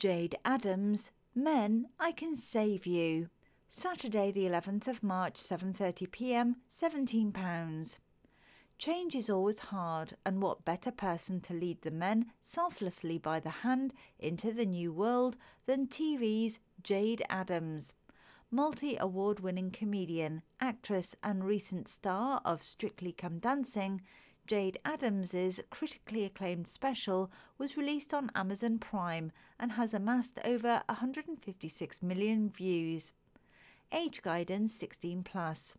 Jayde Adams, Men, I Can Save You. Saturday the 11th of March 7:30 p.m. 17 pounds. Change is always hard, and what better person to lead the men selflessly by the hand into the new world than TV's Jayde Adams? Multi award winning comedian, actress, and recent star of Strictly Come Dancing, Jayde Adams's critically acclaimed special was released on Amazon Prime and has amassed over 156 million views. Age guidance 16 plus.